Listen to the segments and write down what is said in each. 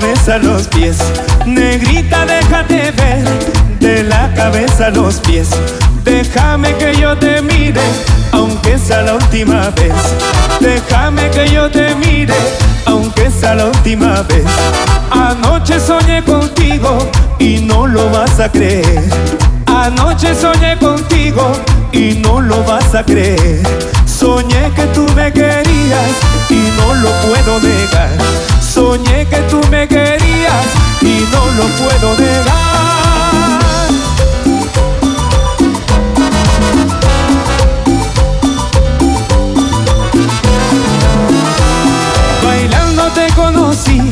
cabeza a los pies. Negrita, déjate ver de la cabeza a los pies. Déjame que yo te mire, aunque sea la última vez. Déjame que yo te mire, aunque sea la última vez. Anoche soñé contigo y no lo vas a creer. Anoche soñé contigo y no lo vas a creer. Soñé que tú me querías y no lo puedo negar. Soñé que tú me querías y no lo puedo negar. Bailando te conocí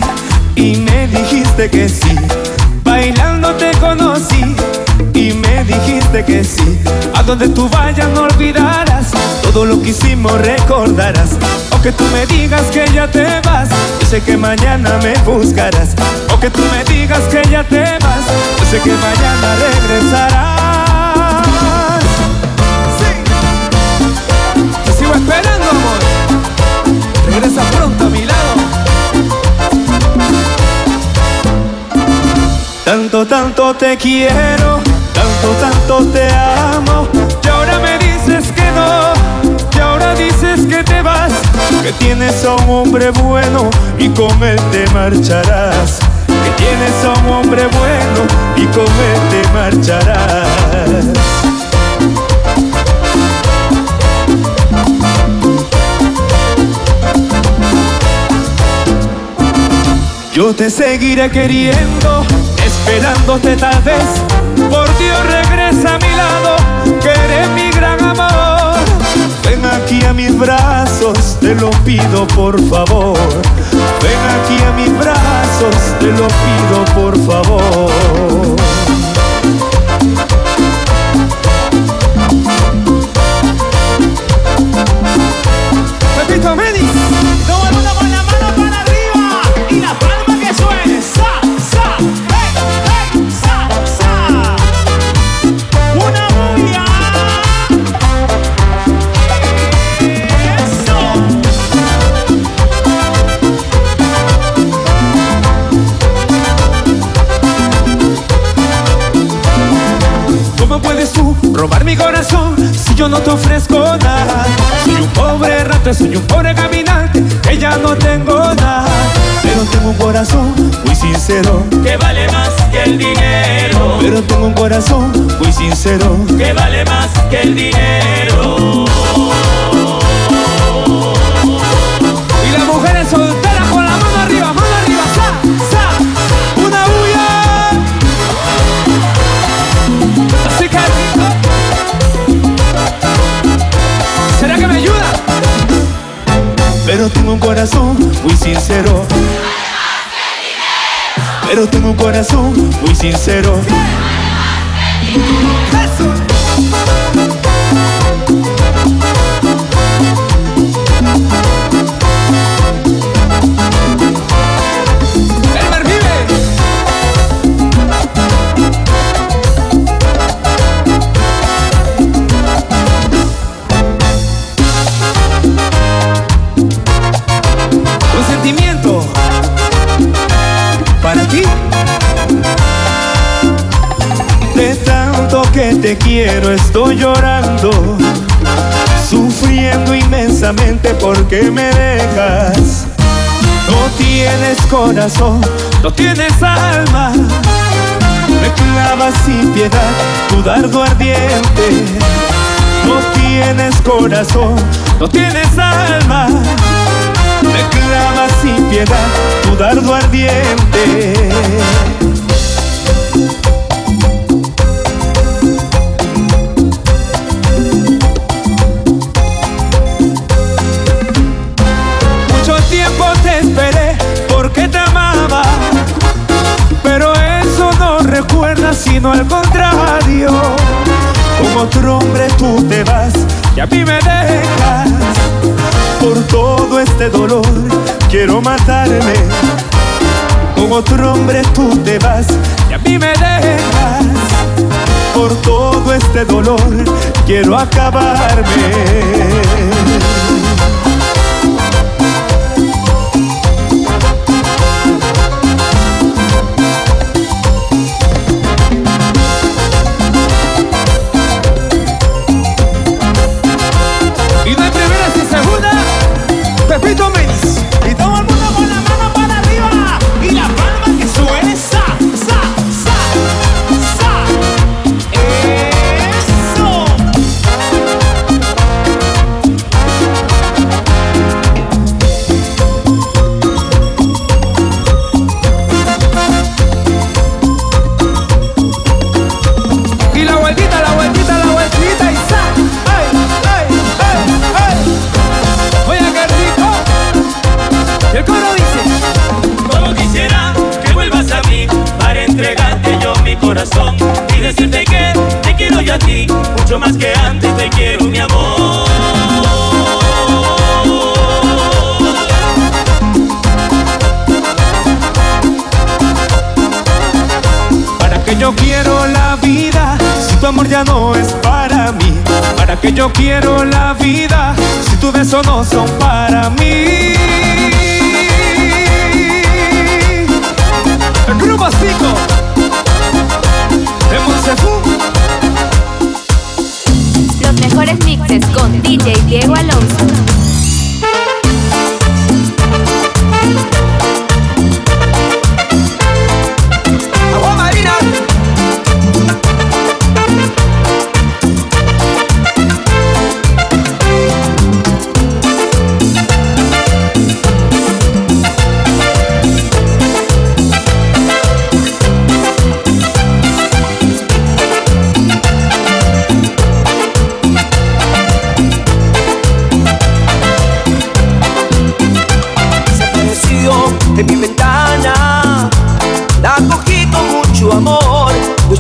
y me dijiste que sí. Bailando te conocí y me dijiste que sí. A donde tú vayas no olvidarás todo lo que hicimos recordarás. Que tú me digas que ya te vas, yo sé que mañana me buscarás. O que tú me digas que ya te vas, yo sé que mañana regresarás. Sí. Te sigo esperando, amor. Regresa pronto a mi lado. Tanto, tanto te quiero, tanto, tanto te amo. Y ahora me dices que no. Tienes a un hombre bueno y con él te marcharás. Que tienes a un hombre bueno y con él te marcharás. Yo te seguiré queriendo, esperándote tal vez. Por Dios regresa a mi lado, que eres mi gran amor. A mis brazos, te lo pido por favor. Ven aquí a mis brazos, te lo pido por favor. No te ofrezco nada? Soy un pobre errante, soy un pobre caminante, que ya no tengo nada. Pero tengo un corazón muy sincero, que vale más que el dinero, pero tengo un corazón muy sincero. que vale más que el dinero. Tengo un corazón muy sincero. Quiero estoy llorando, sufriendo inmensamente porque me dejas. No tienes corazón, no tienes alma, me clavas sin piedad tu dardo ardiente. No tienes corazón, no tienes alma, me clavas sin piedad tu dardo ardiente. Pero eso no recuerda sino al contrario. Con otro hombre tú te vas y a mí me dejas. Por todo este dolor quiero matarme. Con otro hombre tú te vas y a mí me dejas. Por todo este dolor quiero acabarme. Ya no es para mí? ¿Para que yo quiero la vida si tus besos no son para mí?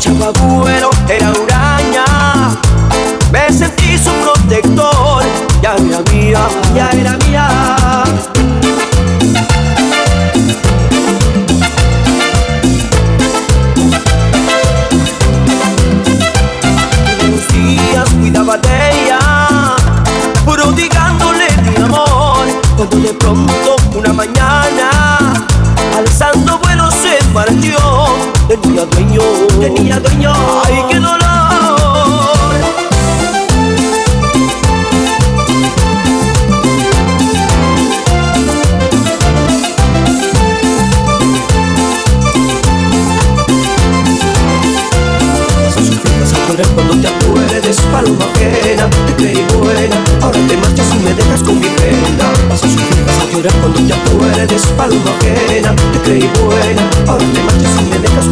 잡아보에 Cuando ya tú eres de espalda ajena Te creí buena, ahora me matas y me dejas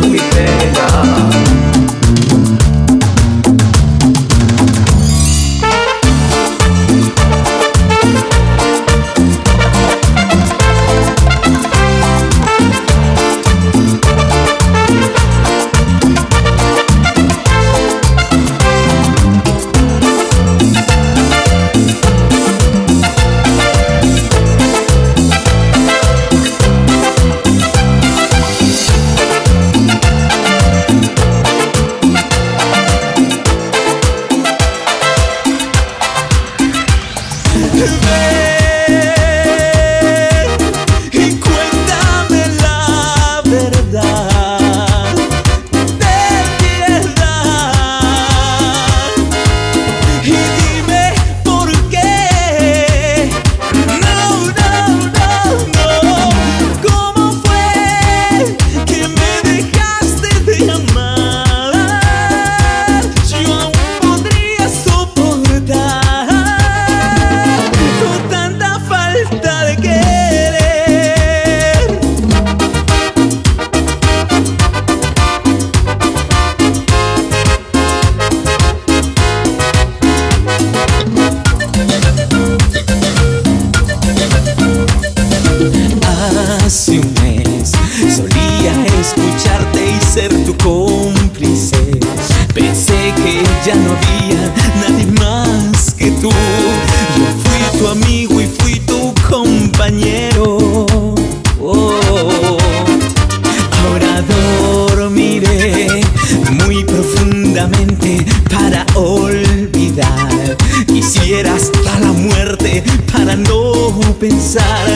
pensar.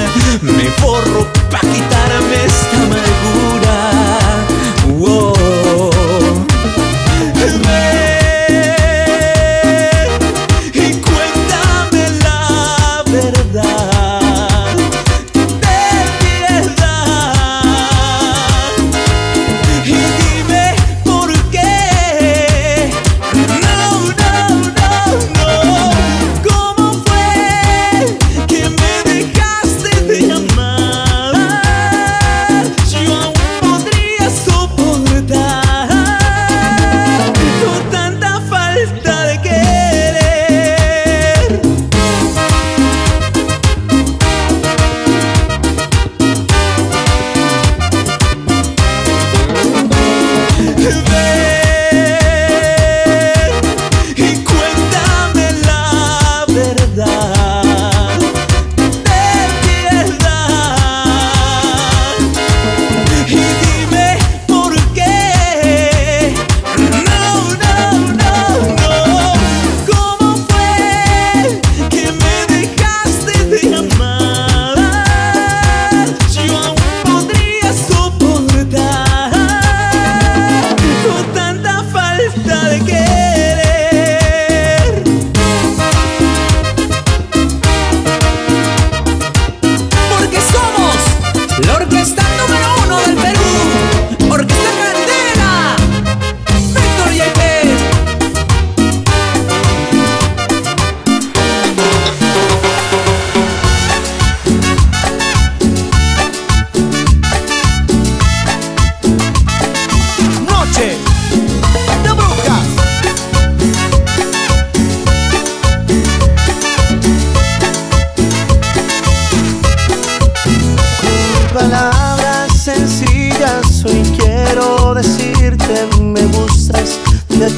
Me forro.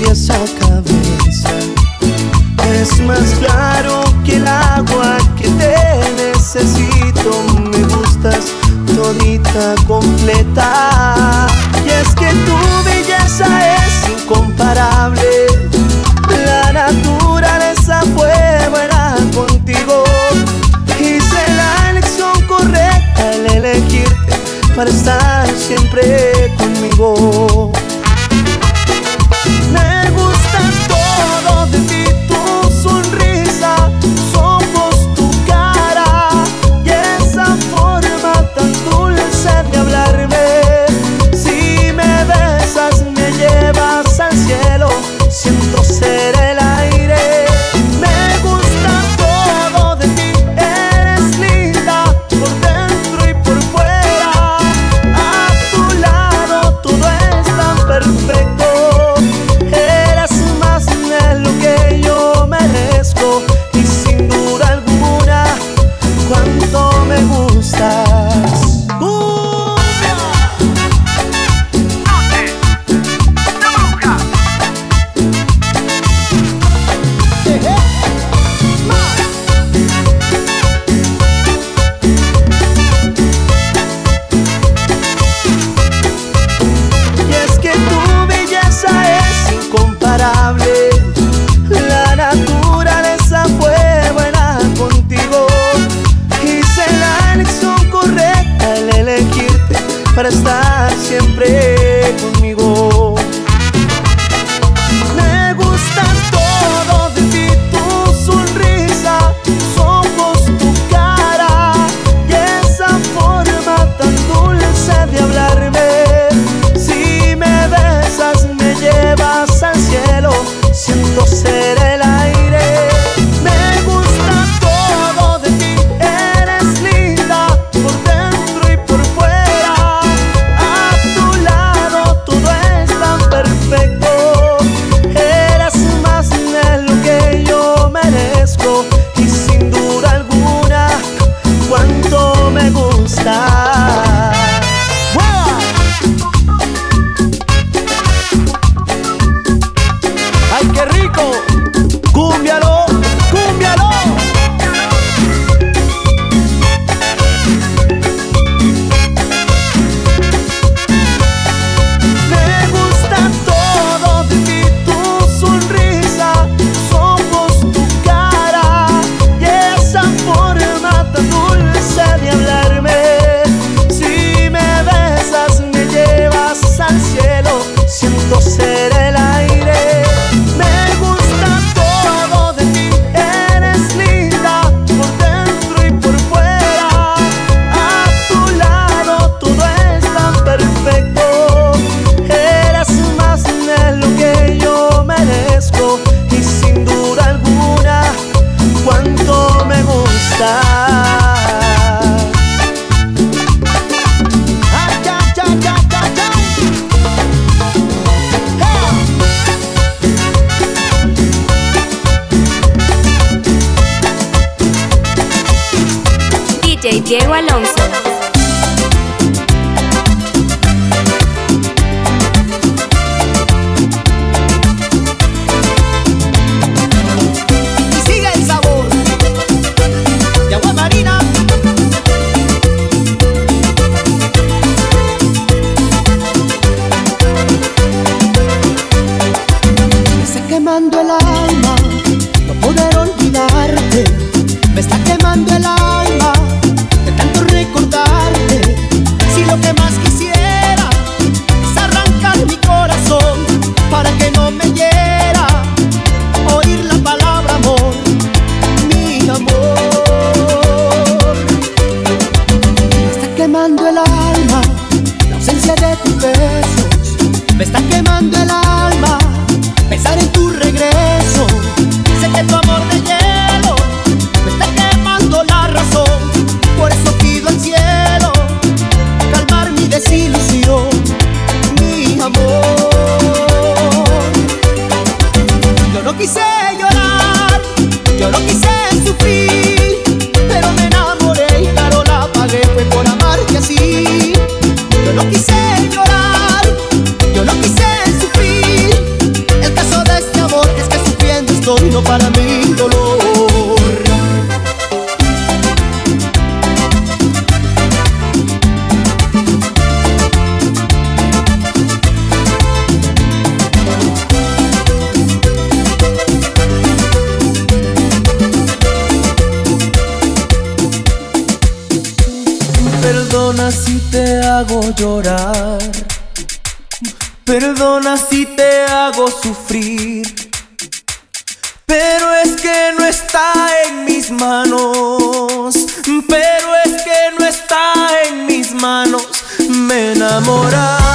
queria só cavar. traicionas y te hago sufrir. Pero es que no está en mis manos. Pero es que no está en mis manos. Me enamora